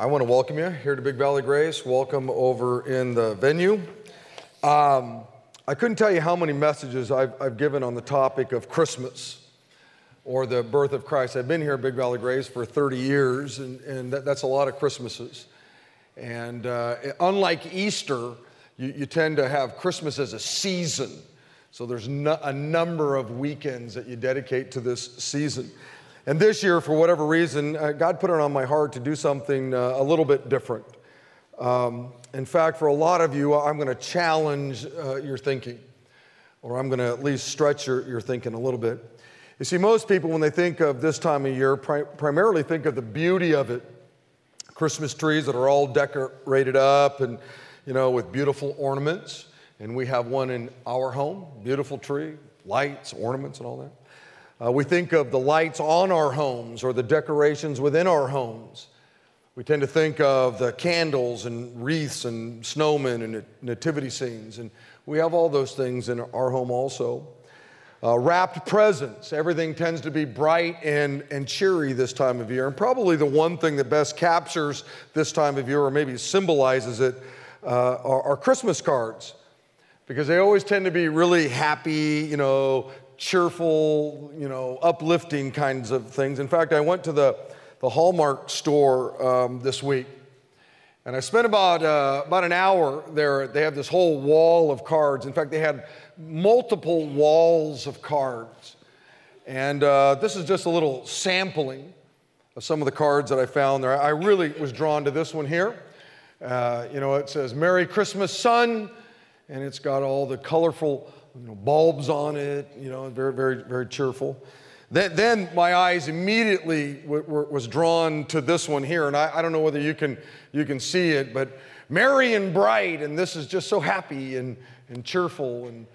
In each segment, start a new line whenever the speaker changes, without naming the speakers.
I want to welcome you here to Big Valley Grace. Welcome over in the venue. Um, I couldn't tell you how many messages I've, I've, given on the topic of Christmas or the birth of Christ. I've been here at Big Valley Grace for 30 years, and, and that, that's a lot of Christmases. And uh, unlike Easter, you, you, tend to have Christmas as a season. So there's no, a number of weekends that you dedicate to this season. And this year, for whatever reason, uh, God put it on my heart to do something uh, a little bit different. Um, in fact, for a lot of you, I'm going to challenge uh, your thinking, or I'm going to at least stretch your, your thinking a little bit. You see, most people, when they think of this time of year, pri- primarily think of the beauty of it Christmas trees that are all decorated up and, you know, with beautiful ornaments. And we have one in our home, beautiful tree, lights, ornaments, and all that. Uh, we think of the lights on our homes or the decorations within our homes. We tend to think of the candles and wreaths and snowmen and nativity scenes, and we have all those things in our home also. Uh, wrapped presents, everything tends to be bright and, and cheery this time of year. And probably the one thing that best captures this time of year, or maybe symbolizes it, uh, are, are Christmas cards because they always tend to be really happy, you know, cheerful, you know, uplifting kinds of things. In fact, I went to the, the Hallmark store um, this week, and I spent about, uh, about an hour there. They have this whole wall of cards. In fact, they had multiple walls of cards. And uh, this is just a little sampling of some of the cards that I found there. I really was drawn to this one here. Uh, you know, it says, Merry Christmas, son, and it's got all the colorful you know, bulbs on it, you know, very, very, very cheerful. Then, then my eyes immediately w- w- was drawn to this one here, and I, I don't know whether you can, you can see it, but merry and bright, and this is just so happy and, and cheerful, and,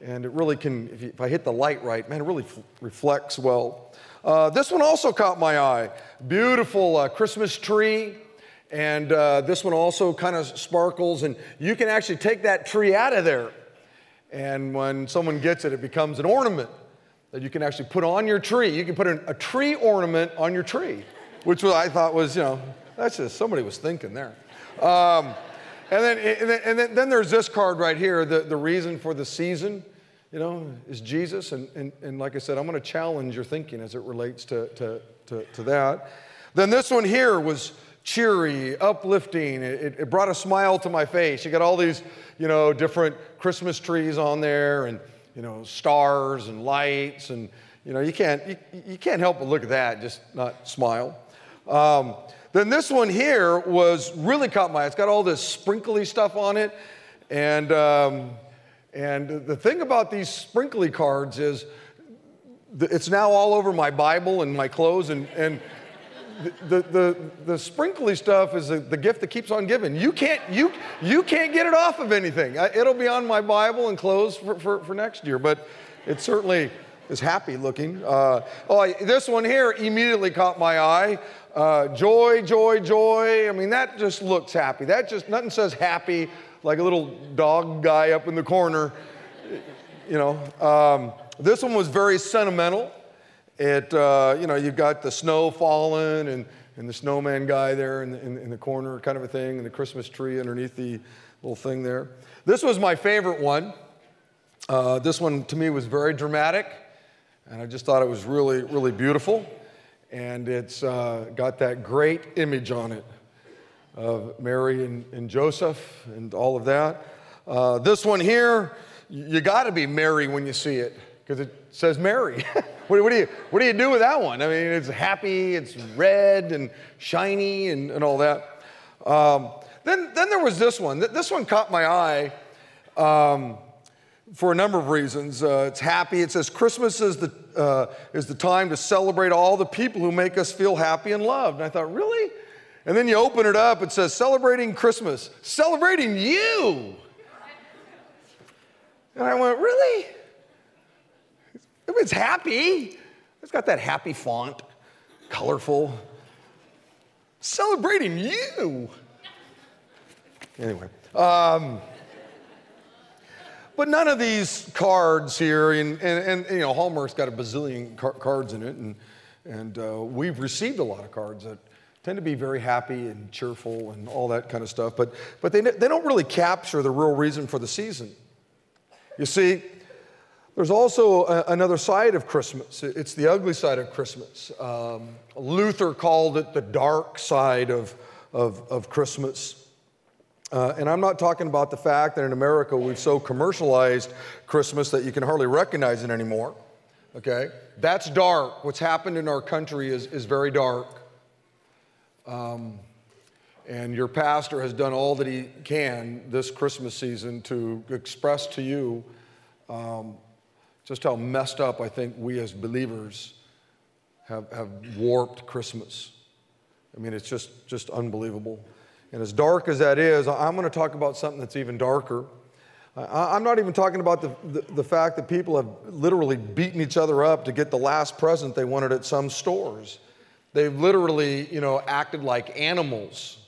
and it really can, if, you, if I hit the light right, man, it really f- reflects well. Uh, this one also caught my eye. Beautiful uh, Christmas tree. And uh, this one also kind of sparkles, and you can actually take that tree out of there and when someone gets it, it becomes an ornament that you can actually put on your tree. You can put an, a tree ornament on your tree, which I thought was, you know, that's just somebody was thinking there. Um, and then, and, then, and then, then, there's this card right here the, the reason for the season, you know, is Jesus. And, and, and like I said, I'm going to challenge your thinking as it relates to, to, to, to that. Then this one here was cheery, uplifting. It, it, brought a smile to my face. You got all these, you know, different Christmas trees on there and, you know, stars and lights. And, you know, you can't, you, you can't help but look at that, just not smile. Um, then this one here was really caught my eye. It's got all this sprinkly stuff on it. And, um, and the thing about these sprinkly cards is it's now all over my Bible and my clothes. And, and the, the, the, sprinkly stuff is the gift that keeps on giving. You can't, you, you can't get it off of anything. It'll be on my Bible and clothes for, for, for next year, but it certainly is happy looking. Uh, oh, this one here immediately caught my eye. Uh, joy, joy, joy. I mean, that just looks happy. That just, nothing says happy like a little dog guy up in the corner. You know, um, this one was very sentimental. It, uh, you know, you've got the snow falling and, and the snowman guy there in the, in, in the corner, kind of a thing, and the Christmas tree underneath the little thing there. This was my favorite one. Uh, this one to me was very dramatic, and I just thought it was really, really beautiful. And it's uh, got that great image on it of Mary and, and Joseph and all of that. Uh, this one here, you got to be Mary when you see it because it says Mary. what, what, do you, what do you do with that one? I mean, it's happy, it's red and shiny and, and all that. Um, then, then there was this one. This one caught my eye um, for a number of reasons. Uh, it's happy. It says Christmas is the, uh, is the time to celebrate all the people who make us feel happy and loved. And I thought, really? And then you open it up, it says celebrating Christmas, celebrating you. And I went, really? It's happy. It's got that happy font, colorful. Celebrating you. Anyway. Um, but none of these cards here, and, and, and, you know, Hallmark's got a bazillion car- cards in it, and, and uh, we've received a lot of cards that, tend to be very happy and cheerful and all that kind of stuff, but, but they, they don't really capture the real reason for the season. You see, there's also a, another side of Christmas. It's the ugly side of Christmas. Um, Luther called it the dark side of, of, of Christmas. Uh, and I'm not talking about the fact that in America we've so commercialized Christmas that you can hardly recognize it anymore. Okay? That's dark. What's happened in our country is, is very dark. Um, and your pastor has done all that he can this Christmas season to express to you um, just how messed up I think we as believers have, have warped Christmas. I mean, it's just, just unbelievable. And as dark as that is, I'm going to talk about something that's even darker. I'm not even talking about the, the, the, fact that people have literally beaten each other up to get the last present they wanted at some stores. They've literally, you know, acted like animals.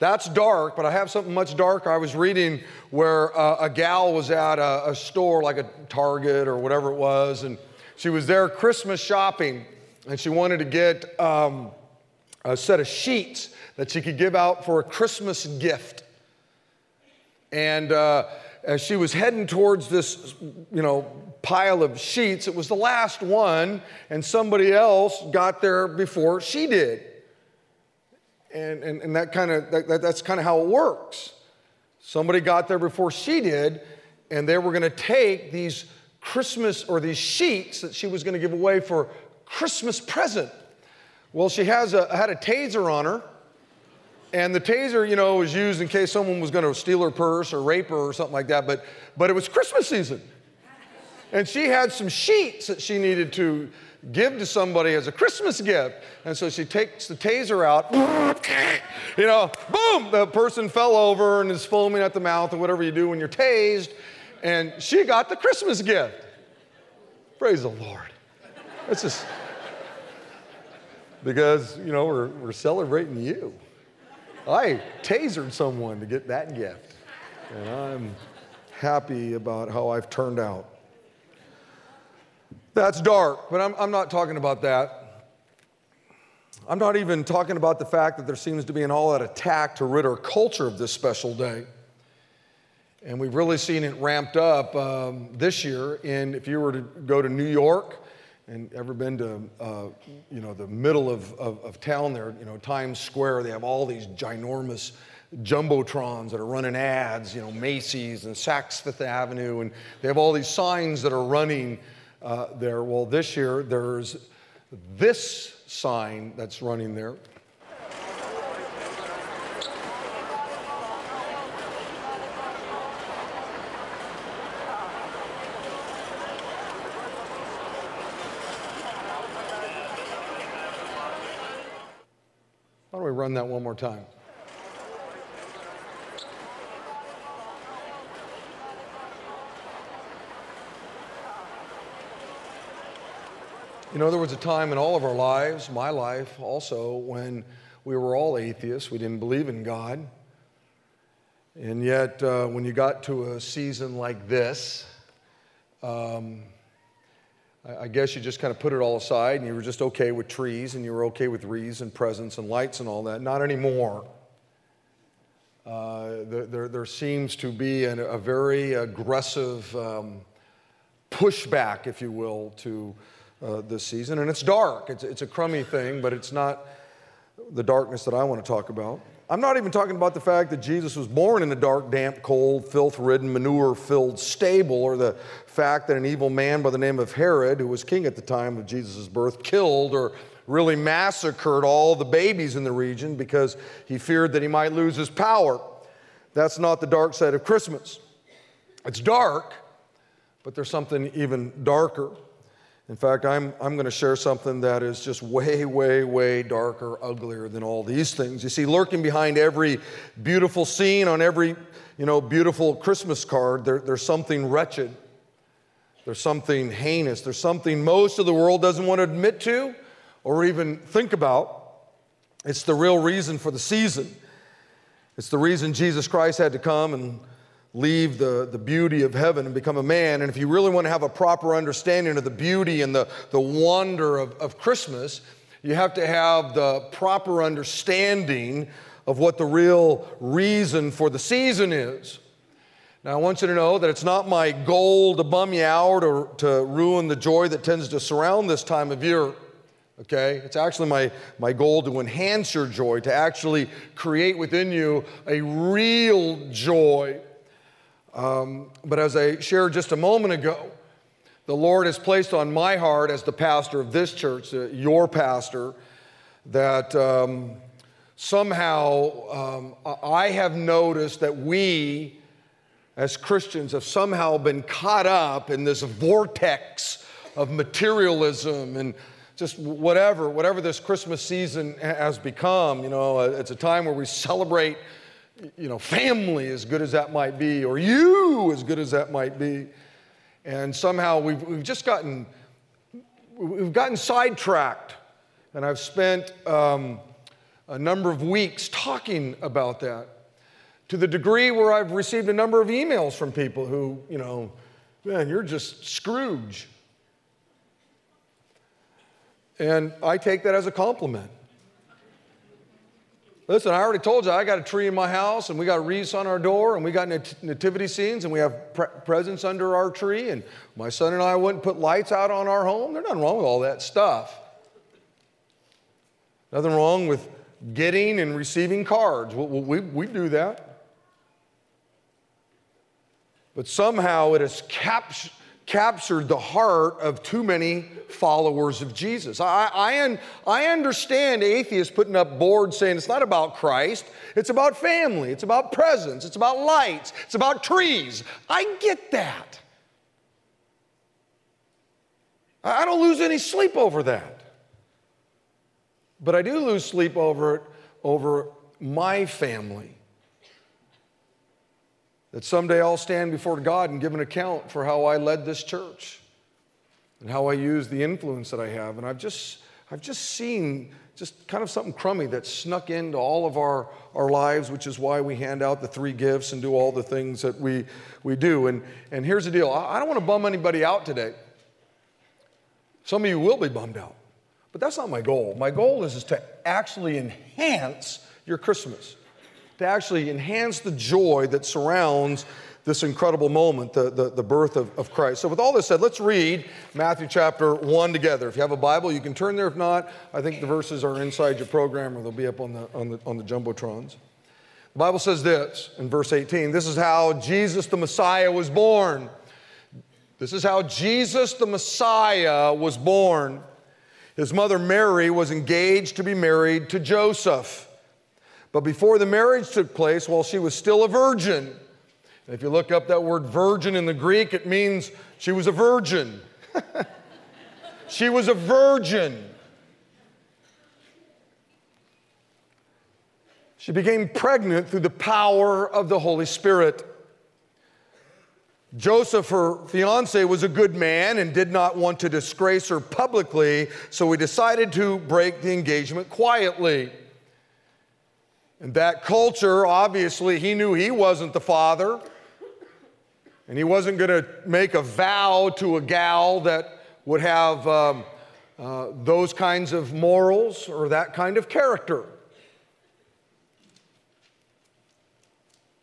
That's dark, but I have something much darker. I was reading where uh, a gal was at a, a store like a Target or whatever it was, and she was there Christmas shopping, and she wanted to get um, a set of sheets that she could give out for a Christmas gift. And uh, as she was heading towards this, you know, pile of sheets, it was the last one, and somebody else got there before she did. And, and, and that kind of that, that's kind of how it works. Somebody got there before she did, and they were going to take these Christmas or these sheets that she was going to give away for Christmas present. Well, she has a, had a taser on her, and the taser, you know, was used in case someone was going to steal her purse or rape her or something like that. But, but it was Christmas season. And she had some sheets that she needed to give to somebody as a Christmas gift. And so she takes the taser out, you know, boom, the person fell over and is foaming at the mouth or whatever you do when you're tased. And she got the Christmas gift. Praise the Lord. It's just because, you know, we're, we're celebrating you. I tasered someone to get that gift. And I'm happy about how I've turned out. That's dark, but I'm, I'm not talking about that. I'm not even talking about the fact that there seems to be an all out attack to rid our culture of this special day. And we've really seen it ramped up um, this year. And if you were to go to New York, and ever been to uh, you know the middle of, of, of, town there you know times square they have all these ginormous jumbotrons that are running ads you know macy's and saks fifth avenue and they have all these signs that are running uh, there well this year there's this sign that's running there Why don't we run that one more time? You know, there was a time in all of our lives, my life also, when we were all atheists. We didn't believe in God. And yet, uh, when you got to a season like this, um, I guess you just kind of put it all aside and you were just okay with trees and you were okay with wreaths and presents and lights and all that. Not anymore. Uh, there, there, seems to be an, a very aggressive um, pushback, if you will, to uh, this season. And it's dark. It's, it's a crummy thing, but it's not the darkness that I want to talk about. I'm not even talking about the fact that Jesus was born in a dark, damp, cold, filth ridden, manure filled stable, or the fact that an evil man by the name of Herod, who was king at the time of Jesus' birth, killed or really massacred all the babies in the region because he feared that he might lose his power. That's not the dark side of Christmas. It's dark, but there's something even darker. In fact, I'm, I'm going to share something that is just way, way, way darker, uglier than all these things. You see, lurking behind every beautiful scene on every, you know, beautiful Christmas card, there, there's something wretched. There's something heinous. There's something most of the world doesn't want to admit to or even think about. It's the real reason for the season. It's the reason Jesus Christ had to come and leave the, the beauty of heaven and become a man. And if you really want to have a proper understanding of the beauty and the, the wonder of, of Christmas, You have to have the proper understanding of what the real reason for the season is. Now, I want you to know that it's not my goal to bum you out or to ruin the joy that tends to surround this time of year. Okay? It's actually my, my goal to enhance your joy, to actually create within you a real joy. Um, but as I shared just a moment ago, the Lord has placed on my heart as the pastor of this church, uh, your pastor, that um, somehow um, I have noticed that we, as Christians have somehow been caught up in this vortex of materialism and just whatever, whatever this Christmas season has become. You know, uh, it's a time where we celebrate, you know, family as good as that might be, or you as good as that might be. And somehow we've, we've just gotten, we've gotten sidetracked. And I've spent um, a number of weeks talking about that to the degree where I've received a number of emails from people who, you know, man, you're just Scrooge. And I take that as a compliment. Listen, I already told you I got a tree in my house and we got wreaths on our door and we got nat- nativity scenes and we have pre- presents under our tree and my son and I wouldn't put lights out on our home. There's nothing wrong with all that stuff. Nothing wrong with getting and receiving cards. We, we, we do that. But somehow it has cap- captured the heart of too many followers of Jesus. I, I, I understand atheists putting up boards saying it's not about Christ, it's about family, it's about presents, it's about lights, it's about trees. I get that. I don't lose any sleep over that. But I do lose sleep over it, over my family that someday I'll stand before God and give an account for how I led this church and how I used the influence that I have. And I've just, I've just seen just kind of something crummy that snuck into all of our, our lives, which is why we hand out the three gifts and do all the things that we, we do. And, and here's the deal I don't want to bum anybody out today. Some of you will be bummed out, but that's not my goal. My goal is, is to actually enhance your Christmas to actually enhance the joy that surrounds this incredible moment, the, the, the birth of, of, Christ. So, with all this said, let's read Matthew chapter 1 together. If you have a Bible, you can turn there. If not, I think the verses are inside your program or they'll be up on the, on the, on the Jumbotrons. The Bible says this in verse 18 this is how Jesus the Messiah was born. This is how Jesus the Messiah was born. His mother Mary was engaged to be married to Joseph. But before the marriage took place, while she was still a virgin, if you look up that word virgin in the Greek, it means she was a virgin. she was a virgin. She became pregnant through the power of the Holy Spirit. Joseph, her fiance, was a good man and did not want to disgrace her publicly, so he decided to break the engagement quietly. In that culture, obviously, he knew he wasn't the father, and he wasn't going to make a vow to a gal that would have um, uh, those kinds of morals or that kind of character.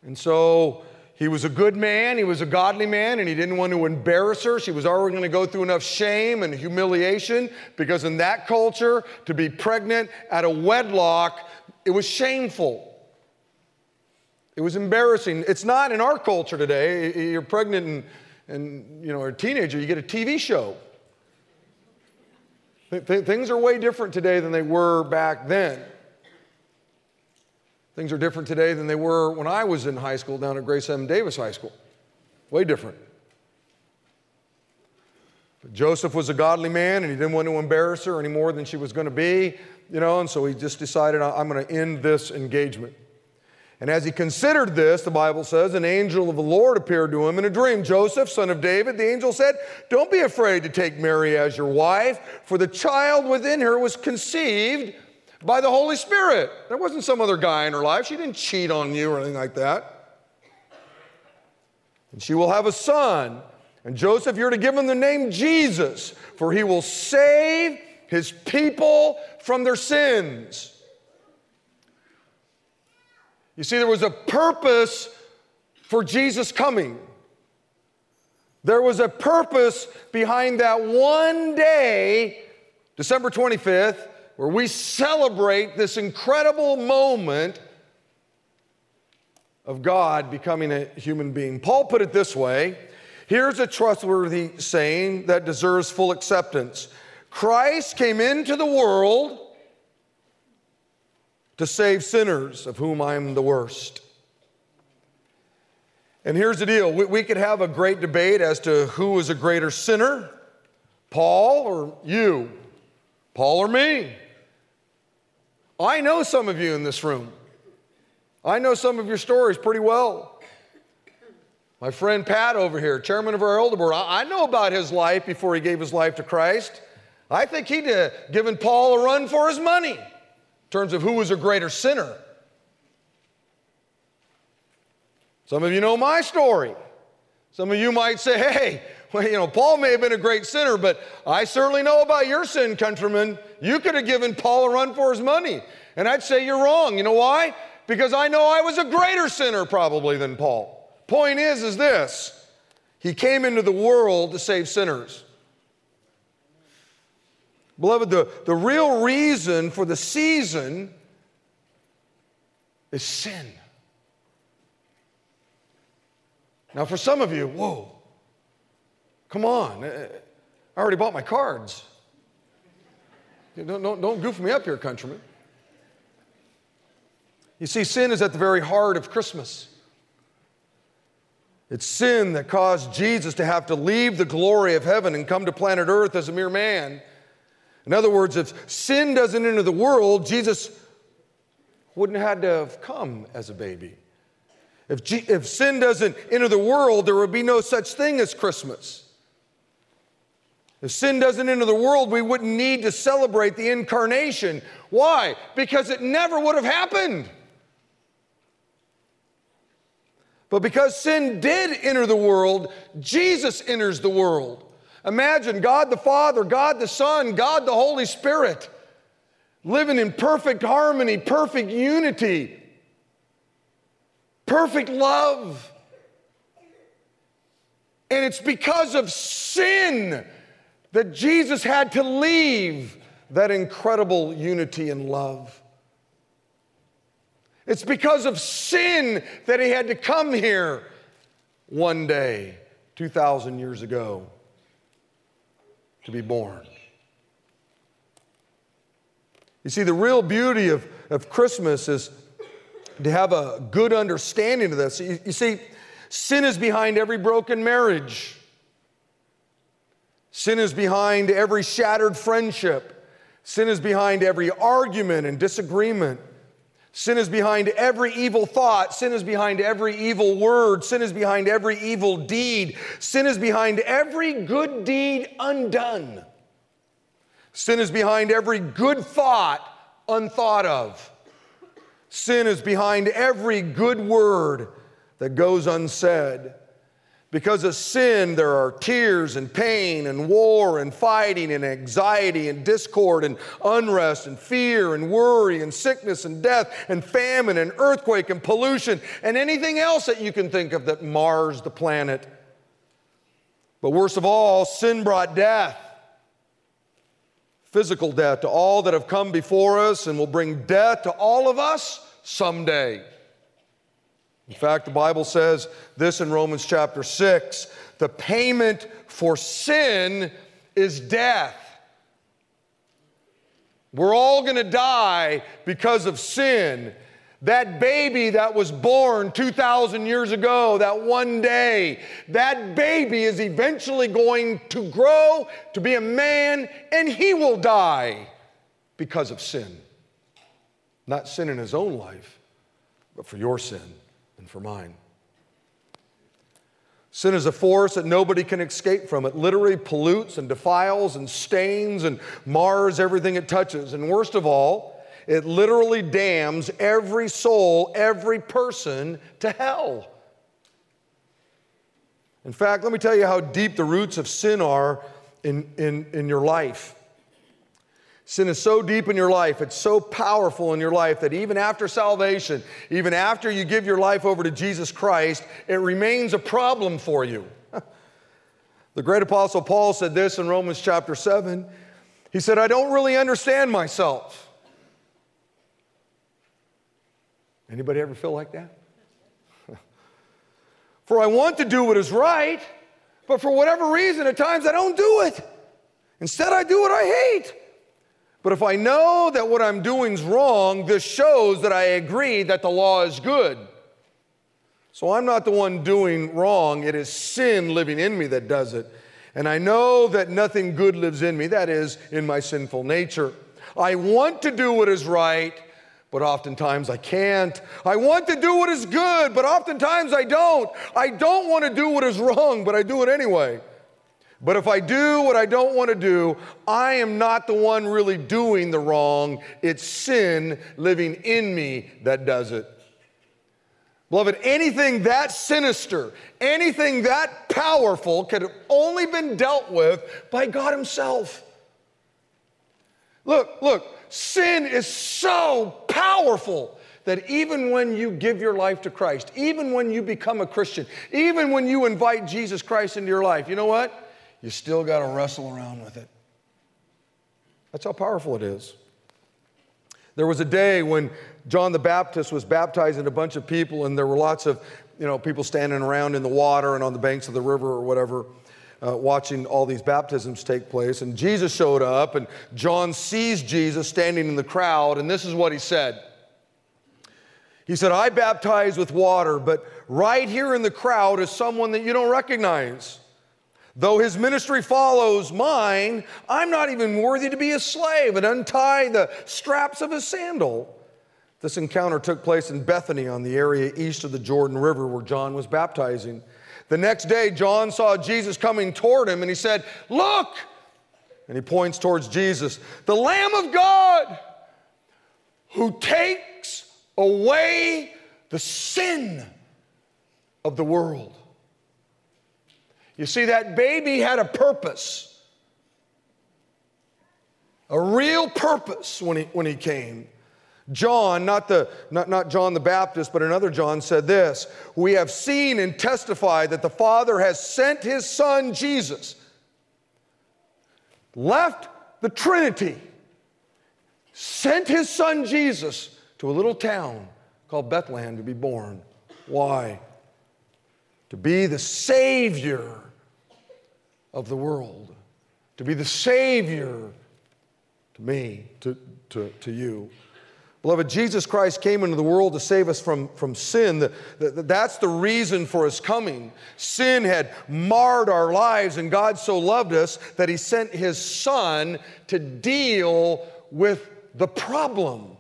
And so he was a good man, he was a godly man, and he didn't want to embarrass her. She was already going to go through enough shame and humiliation because, in that culture, to be pregnant at a wedlock it was shameful. It was embarrassing. It's not in our culture today. You're pregnant and, and you know, a teenager, you get a TV show. Th- things are way different today than they were back then. Things are different today than they were when I was in high school down at Grace M. Davis High School. Way different. But Joseph was a godly man and he didn't want to embarrass her any more than she was going to be you know, and so he just decided, I'm going to end this engagement. And as he considered this, the Bible says, an angel of the Lord appeared to him in a dream. Joseph, son of David, the angel said, Don't be afraid to take Mary as your wife, for the child within her was conceived by the Holy Spirit. There wasn't some other guy in her life. She didn't cheat on you or anything like that. And she will have a son. And Joseph, you're to give him the name Jesus, for he will save his people from their sins. You see, there was a purpose for Jesus coming. There was a purpose behind that one day, December 25th, where we celebrate this incredible moment of God becoming a human being. Paul put it this way here's a trustworthy saying that deserves full acceptance Christ came into the world to save sinners, of whom I'm the worst. And here's the deal we, we could have a great debate as to who is a greater sinner, Paul or you, Paul or me. I know some of you in this room. I know some of your stories pretty well. My friend Pat over here, chairman of our elder board, I know about his life before he gave his life to Christ. I think he'd uh, given Paul a run for his money in terms of who was a greater sinner. Some of you know my story. Some of you might say, hey, well, you know, Paul may have been a great sinner, but I certainly know about your sin, Countryman. You could have given Paul a run for his money. And I'd say you're wrong. You know why? Because I know I was a greater sinner probably than Paul. Point is, is this He came into the world to save sinners. Beloved, the, the real reason for the season is sin. Now, for some of you, whoa, come on. Uh, I already bought my cards. Don't, don't, don't goof me up here, Countryman. You see, sin is at the very heart of Christmas. It's sin that caused Jesus to have to leave the glory of heaven and come to planet Earth as a mere man. In other words, if sin doesn't enter the world, Jesus wouldn't have had to have come as a baby. If, G- if sin doesn't enter the world, there would be no such thing as Christmas. If sin doesn't enter the world, we wouldn't need to celebrate the incarnation. Why? Because it never would have happened. But because sin did enter the world, Jesus enters the world. Imagine God the Father, God the Son, God the Holy Spirit living in perfect harmony, perfect unity, perfect love. And it's because of sin that Jesus had to leave that incredible unity and love. It's because of sin that he had to come here one day, 2,000 years ago, to be born. You see, the real beauty of, of Christmas is to have a good understanding of this. You, you see, sin is behind every broken marriage, sin is behind every shattered friendship, sin is behind every argument and disagreement. Sin is behind every evil thought. Sin is behind every evil word. Sin is behind every evil deed. Sin is behind every good deed undone. Sin is behind every good thought unthought of. Sin is behind every good word that goes unsaid. Because of sin, there are tears and pain and war and fighting and anxiety and discord and unrest and fear and worry and sickness and death and famine and earthquake and pollution and anything else that you can think of that mars the planet. But worst of all, sin brought death, physical death to all that have come before us and will bring death to all of us someday. In fact, the Bible says this in Romans chapter 6 the payment for sin is death. We're all gonna die because of sin. That baby that was born 2,000 years ago, that one day, that baby is eventually going to grow to be a man and he will die because of sin. Not sin in his own life, but for your sin and for mine. Sin is a force that nobody can escape from. It literally pollutes and defiles and stains and mars everything it touches. And worst of all, it literally damns every soul, every person to hell. In fact, let me tell you how deep the roots of sin are in, in, in your life. Sin is so deep in your life, it's so powerful in your life that even after salvation, even after you give your life over to Jesus Christ, it remains a problem for you. the great apostle Paul said this in Romans chapter 7. He said, I don't really understand myself. Anybody ever feel like that? for I want to do what is right, but for whatever reason, at times I don't do it. Instead, I do what I hate. But if I know that what I'm doing is wrong, this shows that I agree that the law is good. So I'm not the one doing wrong, it is sin living in me that does it. And I know that nothing good lives in me, that is, in my sinful nature. I want to do what is right, but oftentimes I can't. I want to do what is good, but oftentimes I don't. I don't want to do what is wrong, but I do it anyway. But if I do what I don't want to do, I am not the one really doing the wrong. It's sin living in me that does it. Beloved, anything that sinister, anything that powerful could have only been dealt with by God Himself. Look, look, sin is so powerful that even when you give your life to Christ, even when you become a Christian, even when you invite Jesus Christ into your life, you know what? You still got to wrestle around with it. That's how powerful it is. There was a day when John the Baptist was baptizing a bunch of people, and there were lots of you know, people standing around in the water and on the banks of the river or whatever, uh, watching all these baptisms take place. And Jesus showed up, and John sees Jesus standing in the crowd, and this is what he said. He said, I baptize with water, but right here in the crowd is someone that you don't recognize. Though his ministry follows mine, I'm not even worthy to be a slave and untie the straps of his sandal. This encounter took place in Bethany on the area east of the Jordan River where John was baptizing. The next day, John saw Jesus coming toward him and he said, Look! And he points towards Jesus, the Lamb of God who takes away the sin of the world. You see, that baby had a purpose, a real purpose when he, when he came. John, not, the, not, not John the Baptist, but another John said this We have seen and testified that the Father has sent his Son Jesus, left the Trinity, sent his Son Jesus to a little town called Bethlehem to be born. Why? To be the Savior of the world, to be the Savior to me, to, to, to you. Beloved, Jesus Christ came into the world to save us from, from sin. The, the, that's the reason for his coming. Sin had marred our lives, and God so loved us that he sent his Son to deal with the problem.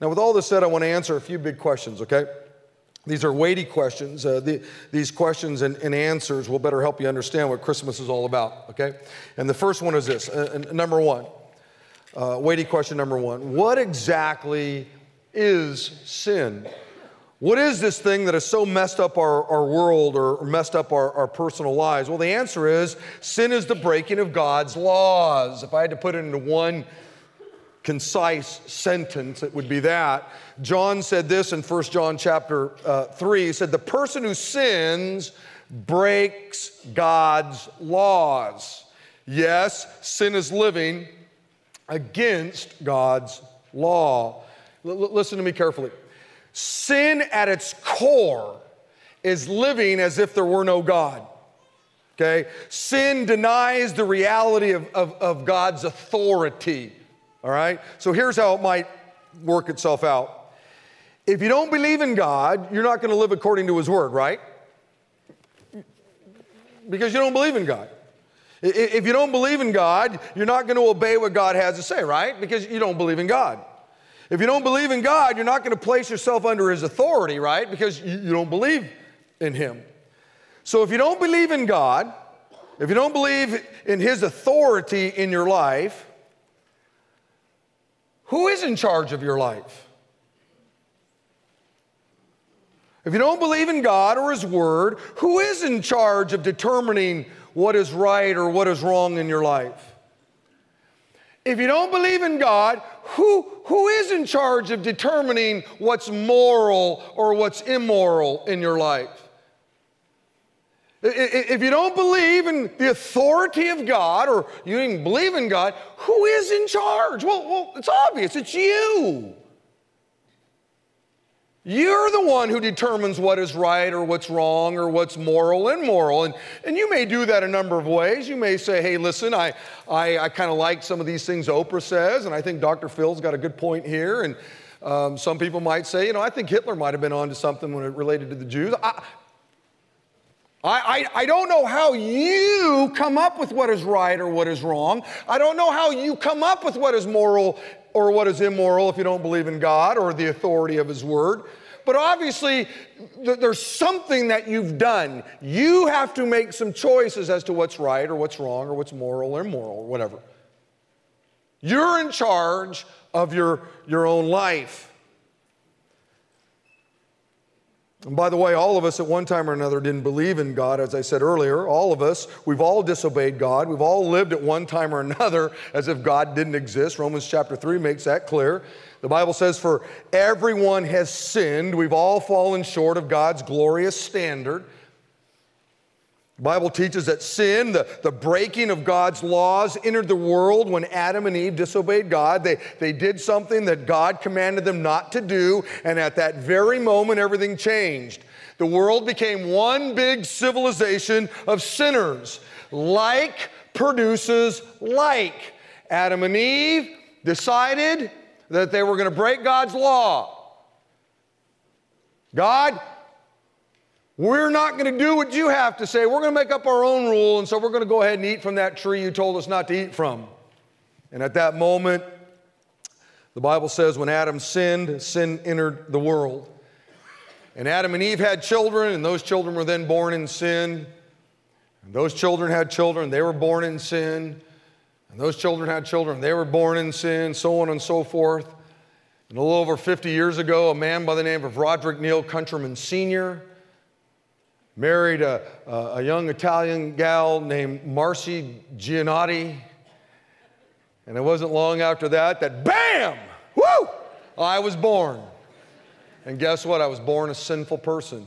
Now, with all this said, I want to answer a few big questions, okay? These are weighty questions. Uh, the, these questions and, and, answers will better help you understand what Christmas is all about, okay? And the first one is this uh, number one, uh, weighty question number one What exactly is sin? What is this thing that has so messed up our, our world or messed up our, our personal lives? Well, the answer is sin is the breaking of God's laws. If I had to put it into one concise sentence, it would be that. John said this in 1 John chapter uh, 3. He said, The person who sins breaks God's laws. Yes, sin is living against God's law. L- listen to me carefully. Sin at its core is living as if there were no God. Okay? Sin denies the reality of, of, of God's authority. All right? So here's how it might work itself out. If you don't believe in God, you're not going to live according to His Word, right? Because you don't believe in God. If you don't believe in God, you're not going to obey what God has to say, right? Because you don't believe in God. If you don't believe in God, you're not going to place yourself under His authority, right? Because you don't believe in Him. So if you don't believe in God, if you don't believe in His authority in your life, who is in charge of your life? If you don't believe in God or His Word, who is in charge of determining what is right or what is wrong in your life? If you don't believe in God, who, who is in charge of determining what's moral or what's immoral in your life? If you don't believe in the authority of God or you don't believe in God, who is in charge? Well, well it's obvious, it's you. You're the one who determines what is right or what's wrong or what's moral and immoral. And, and you may do that a number of ways. You may say, hey, listen, I, I, I kind of like some of these things Oprah says, and I think Dr. Phil's got a good point here. And um, some people might say, you know, I think Hitler might have been onto something when it related to the Jews. I, I, I, don't know how you come up with what is right or what is wrong. I don't know how you come up with what is moral or what is immoral if you don't believe in God or the authority of His Word. But obviously, th- there's something that you've done. You have to make some choices as to what's right or what's wrong or what's moral or immoral or whatever. You're in charge of your, your own life. And by the way, all of us at one time or another didn't believe in God, as I said earlier. All of us, we've all disobeyed God. We've all lived at one time or another as if God didn't exist. Romans chapter 3 makes that clear. The Bible says, For everyone has sinned. We've all fallen short of God's glorious standard. The Bible teaches that sin, the, the breaking of God's laws, entered the world when Adam and Eve disobeyed God. They, they did something that God commanded them not to do, and at that very moment, everything changed. The world became one big civilization of sinners. Like produces like. Adam and Eve decided that they were going to break God's law. God, we're not going to do what you have to say. We're going to make up our own rule, and so we're going to go ahead and eat from that tree you told us not to eat from. And at that moment, the Bible says when Adam sinned, sin entered the world. And Adam and Eve had children, and those children were then born in sin. And those children had children, they were born in sin. And those children had children, they were born in sin, so on and so forth. And a little over 50 years ago, a man by the name of Roderick Neil Countryman Sr married a, a young Italian gal named Marcy Giannotti. And it wasn't long after that that bam, whoo, I was born. And guess what? I was born a sinful person.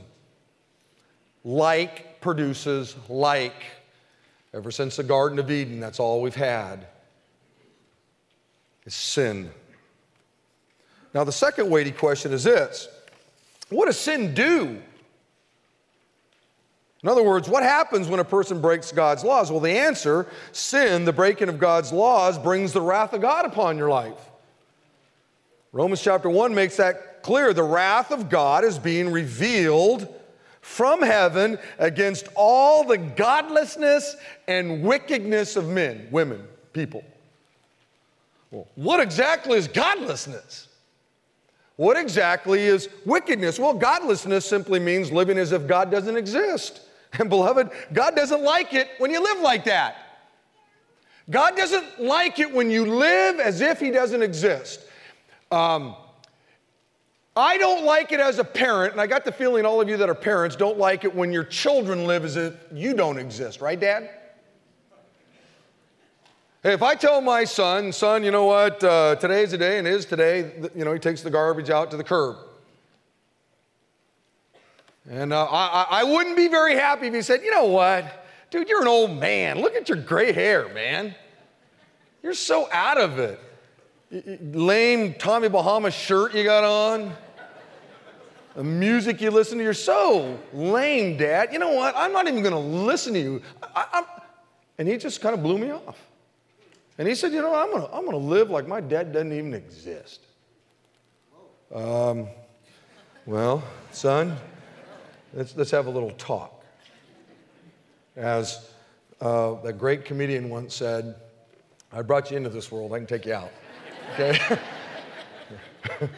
Like produces like. Ever since the Garden of Eden, that's all we've had is sin. Now, the second weighty question is this What does sin do? In other words, what happens when a person breaks God's laws? Well, the answer sin, the breaking of God's laws, brings the wrath of God upon your life. Romans chapter 1 makes that clear. The wrath of God is being revealed from heaven against all the godlessness and wickedness of men, women, people. Well, what exactly is godlessness? What exactly is wickedness? Well, godlessness simply means living as if God doesn't exist. And beloved, God doesn't like it when you live like that. God doesn't like it when you live as if He doesn't exist. Um, I don't like it as a parent, and I got the feeling all of you that are parents don't like it when your children live as if you don't exist, right, Dad? Hey, if I tell my son, son, you know what, uh, today's the day and is today, you know, he takes the garbage out to the curb. And uh, I, I wouldn't be very happy if he said, you know what, dude, you're an old man. Look at your gray hair, man. You're so out of it. Lame Tommy Bahama shirt you got on. The music you listen to, you're so lame, Dad. You know what? I'm not even going to listen to you. I, and he just kind of blew me off. And he said, You know, I'm going to I'm to live like my dad doesn't even exist. Um, well, son, Let's, let's have a little talk. As uh, the great comedian once said, I brought you into this world, I can take you out. Okay?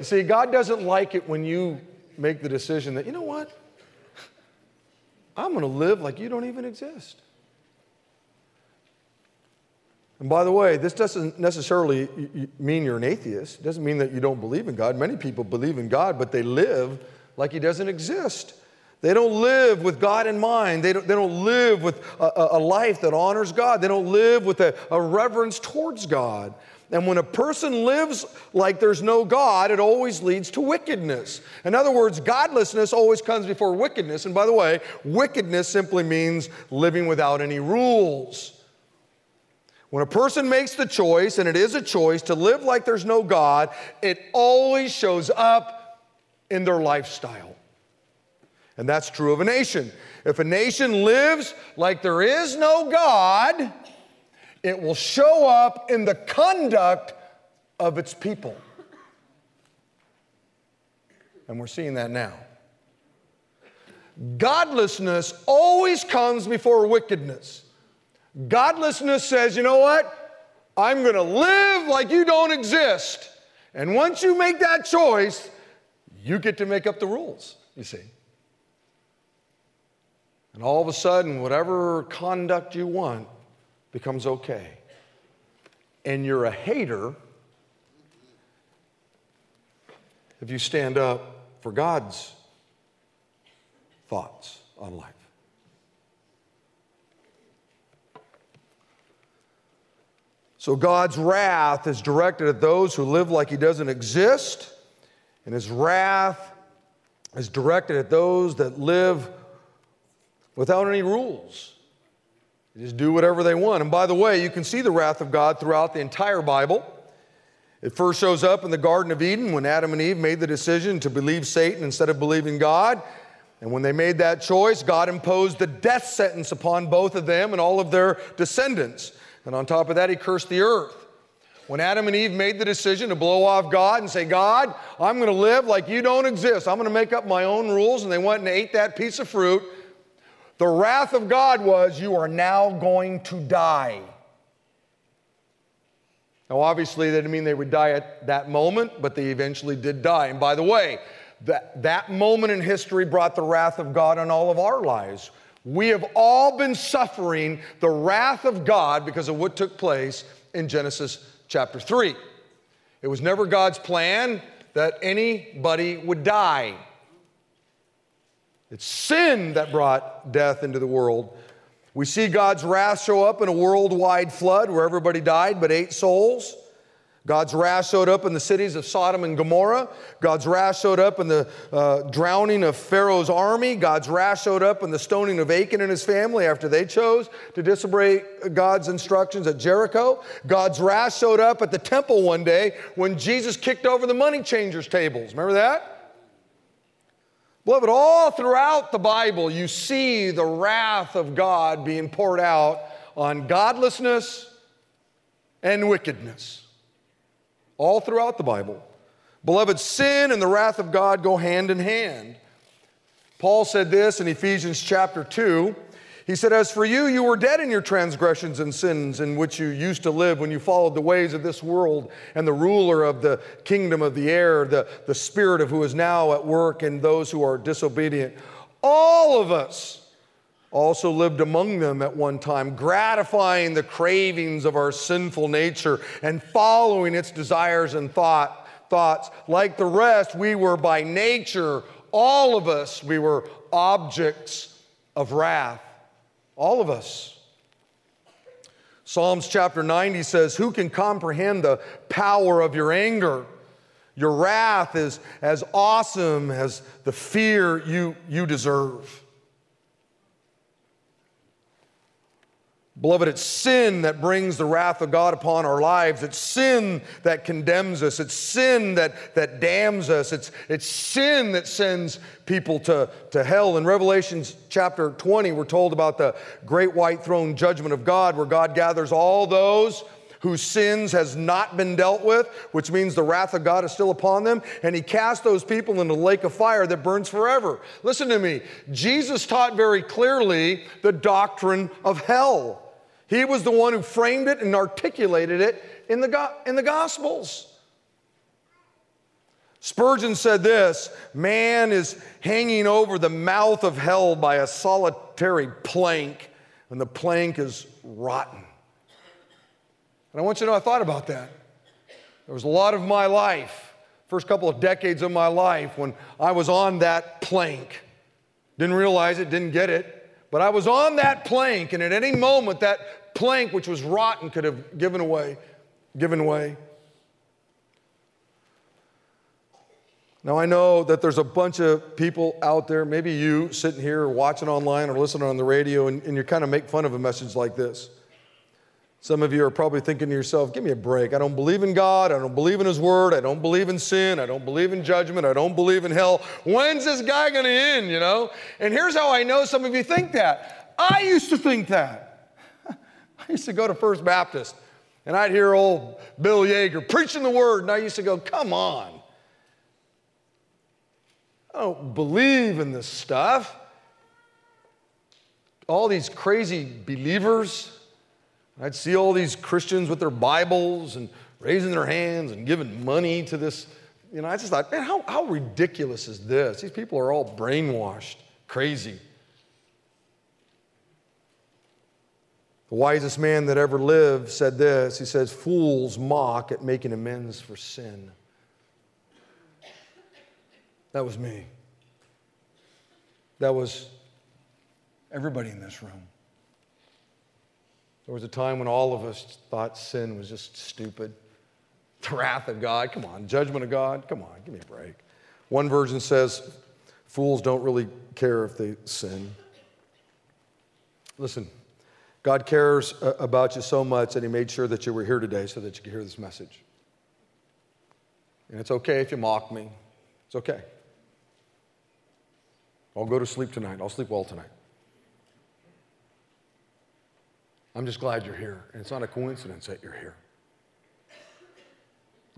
you see, God doesn't like it when you make the decision that, you know what? I'm going to live like you don't even exist. And by the way, this doesn't necessarily mean you're an atheist. It doesn't mean that you don't believe in God. Many people believe in God, but they live like he doesn't exist. They don't live with God in mind. They don't, they don't live with a, a life that honors God. They don't live with a, a reverence towards God. And when a person lives like there's no God, it always leads to wickedness. In other words, godlessness always comes before wickedness. And by the way, wickedness simply means living without any rules. When a person makes the choice, and it is a choice, to live like there's no God, it always shows up in their lifestyle. And that's true of a nation. If a nation lives like there is no God, it will show up in the conduct of its people. And we're seeing that now. Godlessness always comes before wickedness. Godlessness says, you know what? I'm going to live like you don't exist. And once you make that choice, you get to make up the rules, you see. And all of a sudden, whatever conduct you want becomes okay. And you're a hater if you stand up for God's thoughts on life. So God's wrath is directed at those who live like He doesn't exist, and His wrath is directed at those that live without any rules. They just do whatever they want. And by the way, you can see the wrath of God throughout the entire Bible. It first shows up in the Garden of Eden when Adam and Eve made the decision to believe Satan instead of believing God. And when they made that choice, God imposed the death sentence upon both of them and all of their descendants. And on top of that, He cursed the earth. When Adam and Eve made the decision to blow off God and say, God, I'm going to live like you don't exist, I'm going to make up my own rules, and they went and ate that piece of fruit, the wrath of God was, You are now going to die. Now, obviously, that didn't mean they would die at that moment, but they eventually did die. And by the way, that, that moment in history brought the wrath of God on all of our lives. We have all been suffering the wrath of God because of what took place in Genesis chapter 3. It was never God's plan that anybody would die. It's sin that brought death into the world. We see God's wrath show up in a worldwide flood where everybody died but eight souls. God's wrath showed up in the cities of Sodom and Gomorrah. God's wrath showed up in the uh, drowning of Pharaoh's army. God's wrath showed up in the stoning of Achan and his family after they chose to disobey God's instructions at Jericho. God's wrath showed up at the temple one day when Jesus kicked over the money changers' tables. Remember that? Beloved, all throughout the Bible, you see the wrath of God being poured out on godlessness and wickedness. All throughout the Bible. Beloved, sin and the wrath of God go hand in hand. Paul said this in Ephesians chapter 2 he said, As for you, you were dead in your transgressions and sins in which you used to live when you followed the ways of this world and the ruler of the kingdom of the air, the, the spirit of who is now at work in those who are disobedient. All of us also lived among them at one time, gratifying the cravings of our sinful nature and following its desires and thought, thoughts. Like the rest, we were by nature, all of us, we were objects of wrath. All of us. Psalms chapter 90 says, Who can comprehend the power of your anger? Your wrath is as awesome as the fear you, you deserve. Beloved, it's sin that brings the wrath of God upon our lives. It's sin that condemns us. It's sin that, that damns us. It's, it's sin that sends people to, to hell. In Revelation chapter 20, we're told about the great white throne judgment of God, where God gathers all those whose sins has not been dealt with, which means the wrath of God is still upon them, and he casts those people into the lake of fire that burns forever. Listen to me. Jesus taught very clearly the doctrine of hell. He was the one who framed it and articulated it in the, in the Gospels. Spurgeon said this Man is hanging over the mouth of hell by a solitary plank, and the plank is rotten. And I want you to know, I thought about that. There was a lot of my life, first couple of decades of my life, when I was on that plank. Didn't realize it, didn't get it. But I was on that plank, and at any moment, that plank, which was rotten, could have given away, given way. Now, I know that there's a bunch of people out there, maybe you sitting here or watching online or listening on the radio, and, and you kind of make fun of a message like this. Some of you are probably thinking to yourself, give me a break. I don't believe in God. I don't believe in His Word. I don't believe in sin. I don't believe in judgment. I don't believe in hell. When's this guy going to end, you know? And here's how I know some of you think that. I used to think that. I used to go to First Baptist and I'd hear old Bill Yeager preaching the Word, and I used to go, come on. I don't believe in this stuff. All these crazy believers. I'd see all these Christians with their Bibles and raising their hands and giving money to this. You know, I just thought, man, how, how ridiculous is this? These people are all brainwashed, crazy. The wisest man that ever lived said this. He says, Fools mock at making amends for sin. That was me. That was everybody in this room. There was a time when all of us thought sin was just stupid. The wrath of God, come on. Judgment of God, come on, give me a break. One version says, fools don't really care if they sin. Listen, God cares uh, about you so much that He made sure that you were here today so that you could hear this message. And it's okay if you mock me, it's okay. I'll go to sleep tonight. I'll sleep well tonight. I'm just glad you're here. And it's not a coincidence that you're here.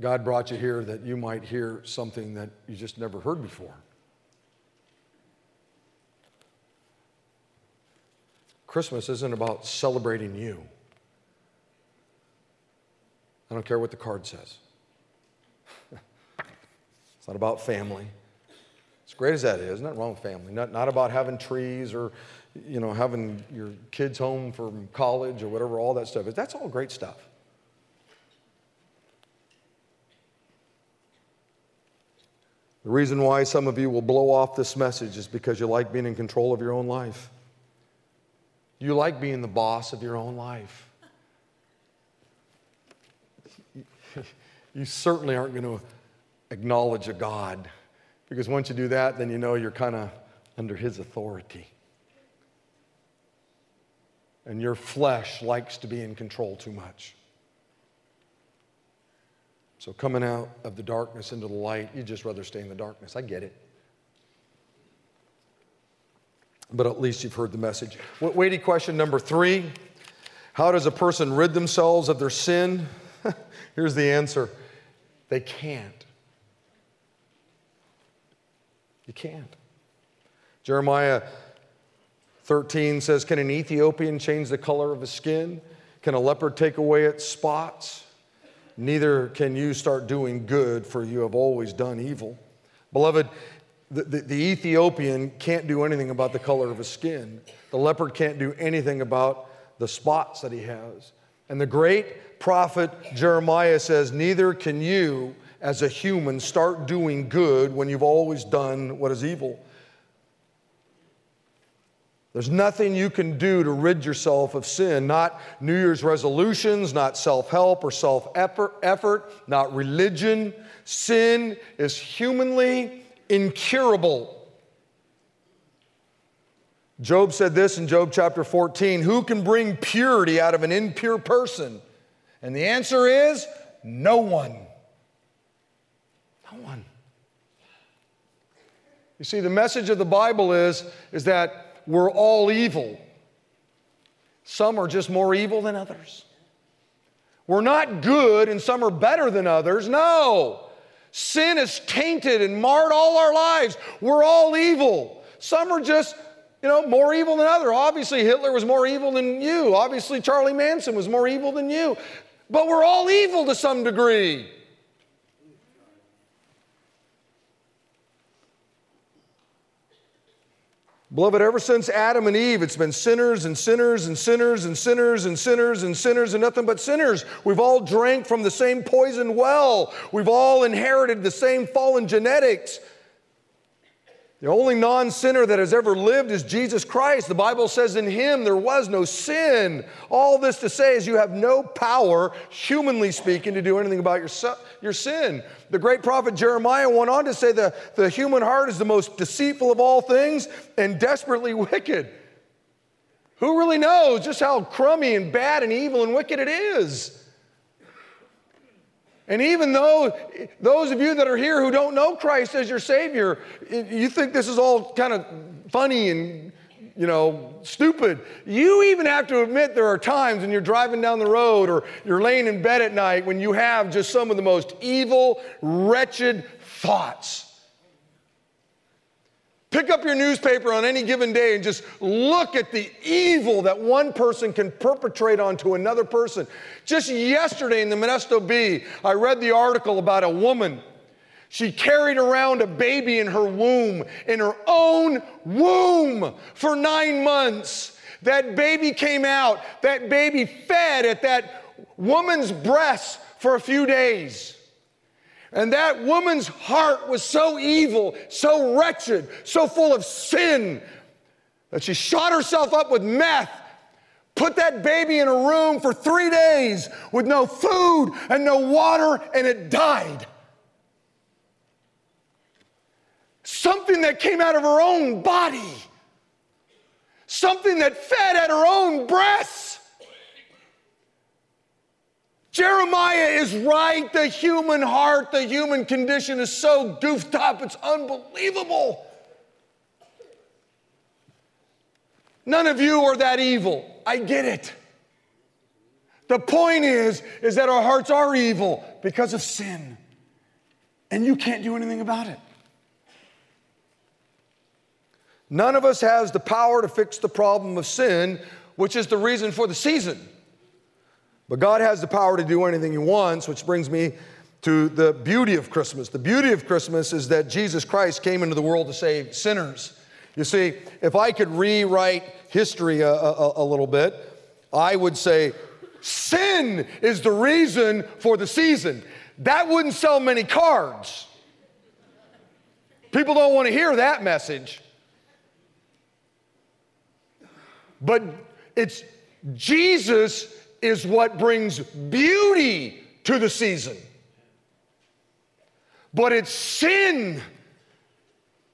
God brought you here that you might hear something that you just never heard before. Christmas isn't about celebrating you. I don't care what the card says. it's not about family. As great as that is, nothing wrong with family. Not, not about having trees or, you know, having your kids home from college or whatever, all that stuff is. That's all great stuff. The reason why some of you will blow off this message is because you like being in control of your own life. You like being the boss of your own life. You certainly aren't going to acknowledge a God because once you do that, then you know you're kind of under his authority. And your flesh likes to be in control too much. So, coming out of the darkness into the light, you'd just rather stay in the darkness. I get it. But at least you've heard the message. Weighty question number three How does a person rid themselves of their sin? Here's the answer they can't. You can't. Jeremiah 13 says, Can an Ethiopian change the color of his skin? Can a leopard take away its spots? Neither can you start doing good, for you have always done evil. Beloved, the, the, the, Ethiopian can't do anything about the color of his skin. The leopard can't do anything about the spots that he has. And the great prophet Jeremiah says, Neither can you as a human start doing good when you've always done what is evil. There's nothing you can do to rid yourself of sin, not New Year's resolutions, not self help or self effort, not religion. Sin is humanly incurable. Job said this in Job chapter 14 Who can bring purity out of an impure person? And the answer is no one. No one. You see, the message of the Bible is, is that we're all evil. Some are just more evil than others. We're not good and some are better than others. No. Sin has tainted and marred all our lives. We're all evil. Some are just, you know, more evil than others. Obviously, Hitler was more evil than you. Obviously, Charlie Manson was more evil than you. But we're all evil to some degree. Beloved, ever since Adam and Eve, it's been sinners and sinners and sinners and sinners and sinners and sinners and nothing but sinners. We've all drank from the same poison well. We've all inherited the same fallen genetics. The only non sinner that has ever lived is Jesus Christ. The Bible says in him there was no sin. All this to say is you have no power, humanly speaking, to do anything about your, your sin. The great prophet Jeremiah went on to say the, the human heart is the most deceitful of all things and desperately wicked. Who really knows just how crummy and bad and evil and wicked it is? And even though those of you that are here who don't know Christ as your Savior, you think this is all kind of funny and you know, stupid. You even have to admit there are times when you're driving down the road or you're laying in bed at night when you have just some of the most evil, wretched thoughts. Pick up your newspaper on any given day and just look at the evil that one person can perpetrate onto another person. Just yesterday in the Modesto Bee, I read the article about a woman. She carried around a baby in her womb, in her own womb, for nine months. That baby came out, that baby fed at that woman's breast for a few days. And that woman's heart was so evil, so wretched, so full of sin that she shot herself up with meth, put that baby in a room for three days with no food and no water, and it died. Something that came out of her own body, something that fed at her own breasts. Jeremiah is right. The human heart, the human condition is so goofed up, it's unbelievable. None of you are that evil. I get it. The point is is that our hearts are evil because of sin. And you can't do anything about it. None of us has the power to fix the problem of sin, which is the reason for the season. But God has the power to do anything He wants, which brings me to the beauty of Christmas. The beauty of Christmas is that Jesus Christ came into the world to save sinners. You see, if I could rewrite history a, a, a little bit, I would say sin is the reason for the season. That wouldn't sell many cards. People don't want to hear that message. But it's Jesus is what brings beauty to the season. But it's sin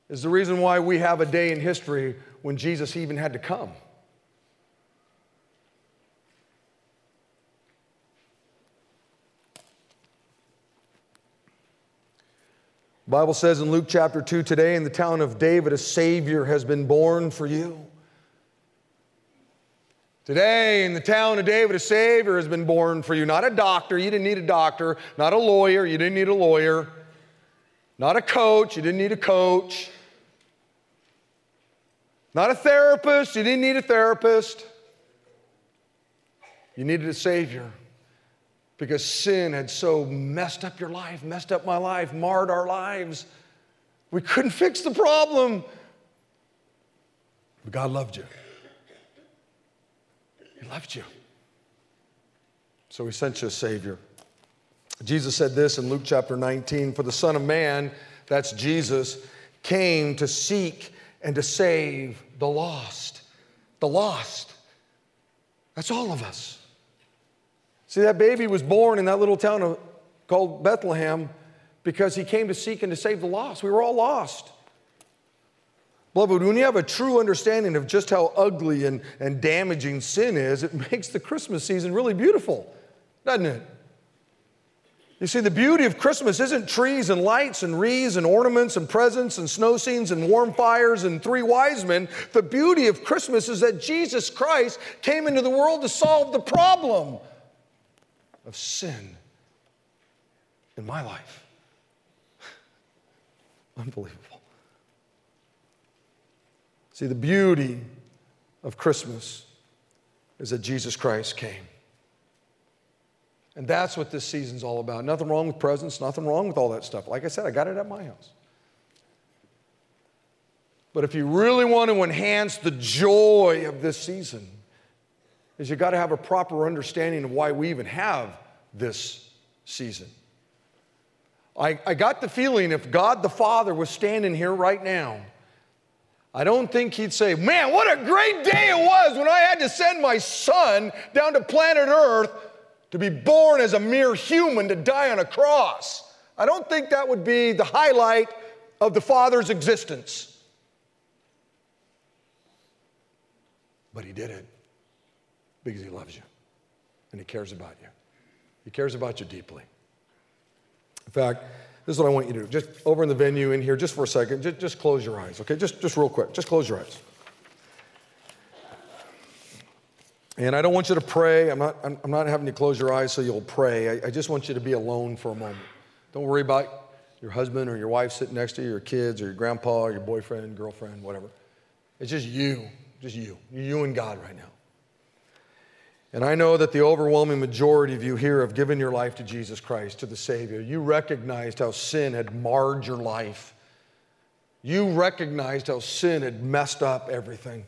is the reason why we have a day in history when Jesus even had to come. Bible says in Luke chapter 2 today in the town of David a savior has been born for you. Today, in the town of David, a Savior has been born for you. Not a doctor, you didn't need a doctor. Not a lawyer, you didn't need a lawyer. Not a coach, you didn't need a coach. Not a therapist, you didn't need a therapist. You needed a Savior because sin had so messed up your life, messed up my life, marred our lives. We couldn't fix the problem. But God loved you. Loved you. So he sent you a Savior. Jesus said this in Luke chapter 19 For the Son of Man, that's Jesus, came to seek and to save the lost. The lost. That's all of us. See, that baby was born in that little town of, called Bethlehem because he came to seek and to save the lost. We were all lost. Beloved, when you have a true understanding of just how ugly and, and damaging sin is, it makes the Christmas season really beautiful, doesn't it? You see, the beauty of Christmas isn't trees and lights and wreaths and ornaments and presents and snow scenes and warm fires and three wise men. The beauty of Christmas is that Jesus Christ came into the world to solve the problem of sin in my life. Unbelievable. See, the beauty of Christmas is that Jesus Christ came. And that's what this season's all about. Nothing wrong with presents, nothing wrong with all that stuff. Like I said, I got it at my house. But if you really want to enhance the joy of this season, is you got to have a proper understanding of why we even have this season. I, I got the feeling if God the Father was standing here right now I don't think he'd say, Man, what a great day it was when I had to send my son down to planet Earth to be born as a mere human to die on a cross. I don't think that would be the highlight of the Father's existence. But he did it because he loves you and he cares about you. He cares about you deeply. In fact, this is what I want you to do. Just over in the venue in here, just for a second, just, just close your eyes, okay? Just, just real quick, just close your eyes. And I don't want you to pray. I'm not, I'm, I'm not having you close your eyes so you'll pray. I, I just want you to be alone for a moment. Don't worry about your husband or your wife sitting next to you, your kids or your grandpa or your boyfriend, girlfriend, whatever. It's just you, just you, you and God right now. And I know that the overwhelming majority of you here have given your life to Jesus Christ, to the Savior. You recognized how sin had marred your life. You recognized how sin had messed up everything.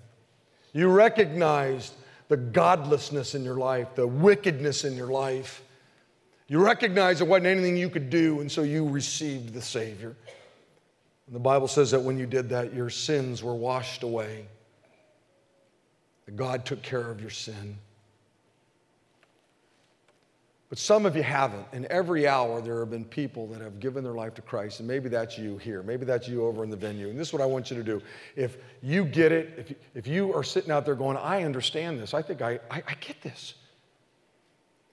You recognized the godlessness in your life, the wickedness in your life. You recognized there wasn't anything you could do, and so you received the Savior. And the Bible says that when you did that, your sins were washed away, God took care of your sin. But some of you haven't. And every hour, there have been people that have given their life to Christ. And maybe that's you here. Maybe that's you over in the venue. And this is what I want you to do. If you get it, if, if you are sitting out there going, I understand this, I think I, I, I get this.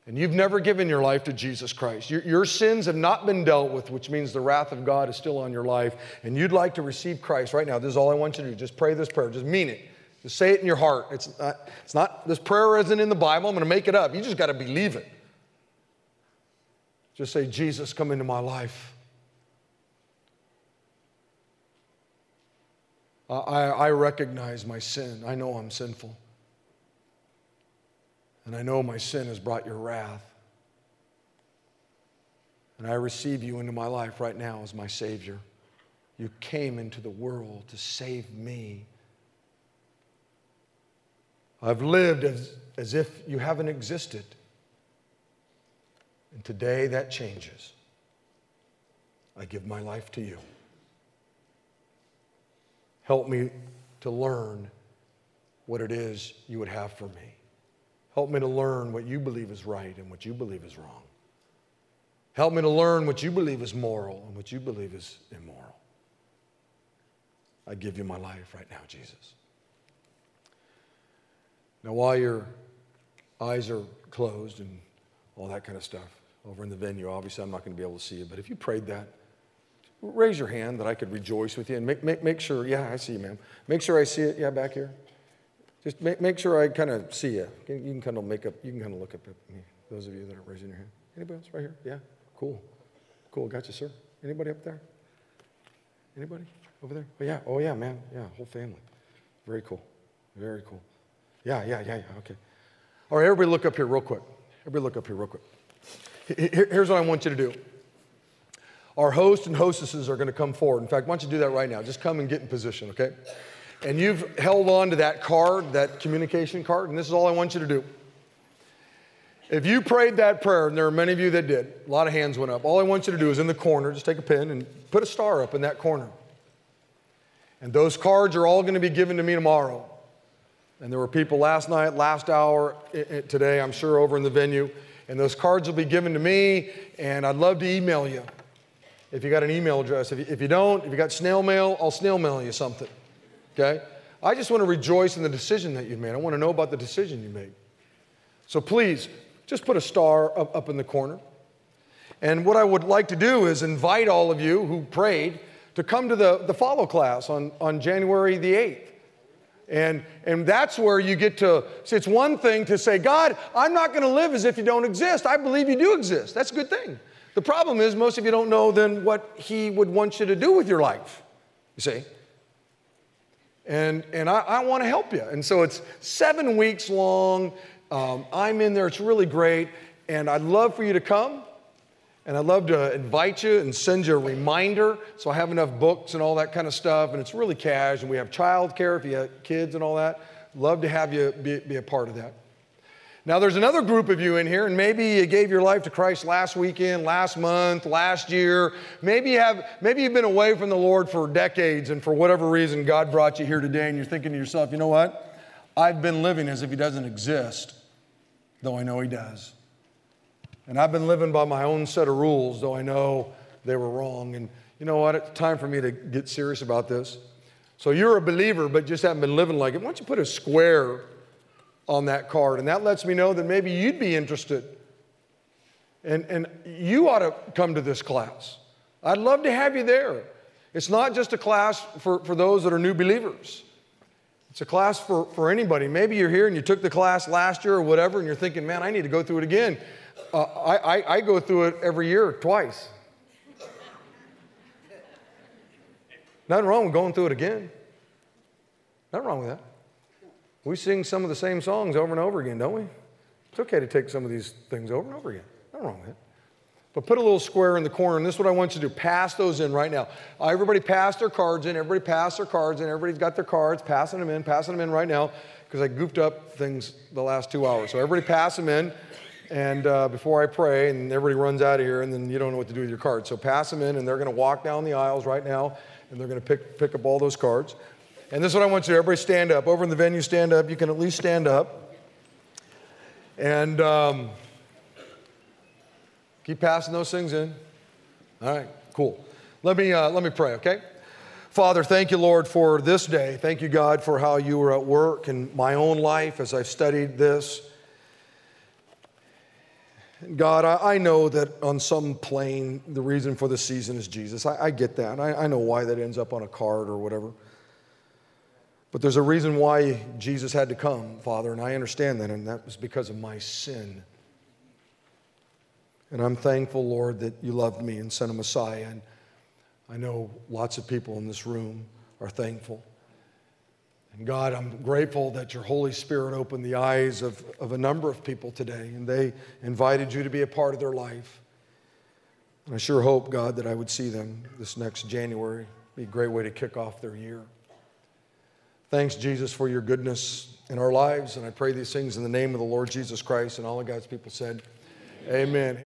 And you've never given your life to Jesus Christ. Your, your sins have not been dealt with, which means the wrath of God is still on your life. And you'd like to receive Christ right now. This is all I want you to do. Just pray this prayer. Just mean it. Just say it in your heart. It's not, it's not this prayer isn't in the Bible. I'm going to make it up. You just got to believe it. Just say, Jesus, come into my life. I, I recognize my sin. I know I'm sinful. And I know my sin has brought your wrath. And I receive you into my life right now as my Savior. You came into the world to save me. I've lived as, as if you haven't existed. And today that changes. I give my life to you. Help me to learn what it is you would have for me. Help me to learn what you believe is right and what you believe is wrong. Help me to learn what you believe is moral and what you believe is immoral. I give you my life right now, Jesus. Now, while your eyes are closed and all that kind of stuff, over in the venue. Obviously, I'm not going to be able to see you, but if you prayed that, raise your hand that I could rejoice with you and make, make, make sure, yeah, I see you, ma'am. Make sure I see it, yeah, back here. Just make, make sure I kind of see you. You can kind of make up, you can kind of look up at me, those of you that aren't raising your hand. Anybody else right here? Yeah, cool. Cool, got you, sir. Anybody up there? Anybody over there? Oh, yeah, oh, yeah, man. Yeah, whole family. Very cool. Very cool. Yeah, yeah, yeah, yeah, okay. All right, everybody look up here real quick. Everybody look up here real quick. Here's what I want you to do. Our host and hostesses are going to come forward. In fact, why don't you do that right now? Just come and get in position, okay? And you've held on to that card, that communication card, and this is all I want you to do. If you prayed that prayer, and there are many of you that did, a lot of hands went up, all I want you to do is in the corner, just take a pen and put a star up in that corner. And those cards are all going to be given to me tomorrow. And there were people last night, last hour, today, I'm sure, over in the venue and those cards will be given to me, and I'd love to email you if you got an email address. If you, if you don't, if you got snail mail, I'll snail mail you something. Okay? I just want to rejoice in the decision that you made. I want to know about the decision you made. So please, just put a star up, up in the corner. And what I would like to do is invite all of you who prayed to come to the, the follow class on, on January the 8th. And, and that's where you get to it's one thing to say, God, I'm not going to live as if you don't exist. I believe you do exist. That's a good thing. The problem is, most of you don't know then what He would want you to do with your life, you see. And, and I, I want to help you. And so it's seven weeks long. Um, I'm in there, it's really great. And I'd love for you to come. And I'd love to invite you and send you a reminder so I have enough books and all that kind of stuff. And it's really cash. And we have childcare if you have kids and all that. Love to have you be, be a part of that. Now, there's another group of you in here, and maybe you gave your life to Christ last weekend, last month, last year. Maybe you have, maybe you've been away from the Lord for decades, and for whatever reason, God brought you here today, and you're thinking to yourself, you know what? I've been living as if He doesn't exist, though I know He does. And I've been living by my own set of rules, though I know they were wrong. And you know what? It's time for me to get serious about this. So you're a believer, but just haven't been living like it. Why don't you put a square on that card. And that lets me know that maybe you'd be interested. And, and you ought to come to this class. I'd love to have you there. It's not just a class for, for those that are new believers. It's a class for, for anybody. Maybe you're here and you took the class last year or whatever, and you're thinking, man, I need to go through it again. Uh, I, I, I go through it every year, twice. Nothing wrong with going through it again. Nothing wrong with that. We sing some of the same songs over and over again, don't we? It's okay to take some of these things over and over again. Nothing wrong with it. But put a little square in the corner, and this is what I want you to do. Pass those in right now. Uh, everybody pass their cards in. Everybody pass their cards in. Everybody's got their cards, passing them in, passing them in right now, because I goofed up things the last two hours. So everybody pass them in, and uh, before I pray, and everybody runs out of here, and then you don't know what to do with your cards. So pass them in, and they're going to walk down the aisles right now, and they're going to pick, pick up all those cards. And this is what I want you to everybody stand up. Over in the venue, stand up. You can at least stand up. And um, keep passing those things in. All right, cool. Let me, uh, let me pray, okay? Father, thank you, Lord, for this day. Thank you, God, for how you were at work in my own life as I've studied this. God, I, I know that on some plane, the reason for the season is Jesus. I, I get that. I, I know why that ends up on a card or whatever. But there's a reason why Jesus had to come, Father, and I understand that, and that was because of my sin. And I'm thankful, Lord, that you loved me and sent a Messiah. And I know lots of people in this room are thankful. God, I'm grateful that your Holy Spirit opened the eyes of, of a number of people today, and they invited you to be a part of their life. And I sure hope, God, that I would see them this next January. It'd be a great way to kick off their year. Thanks, Jesus, for your goodness in our lives. And I pray these things in the name of the Lord Jesus Christ. And all of God's people said, Amen.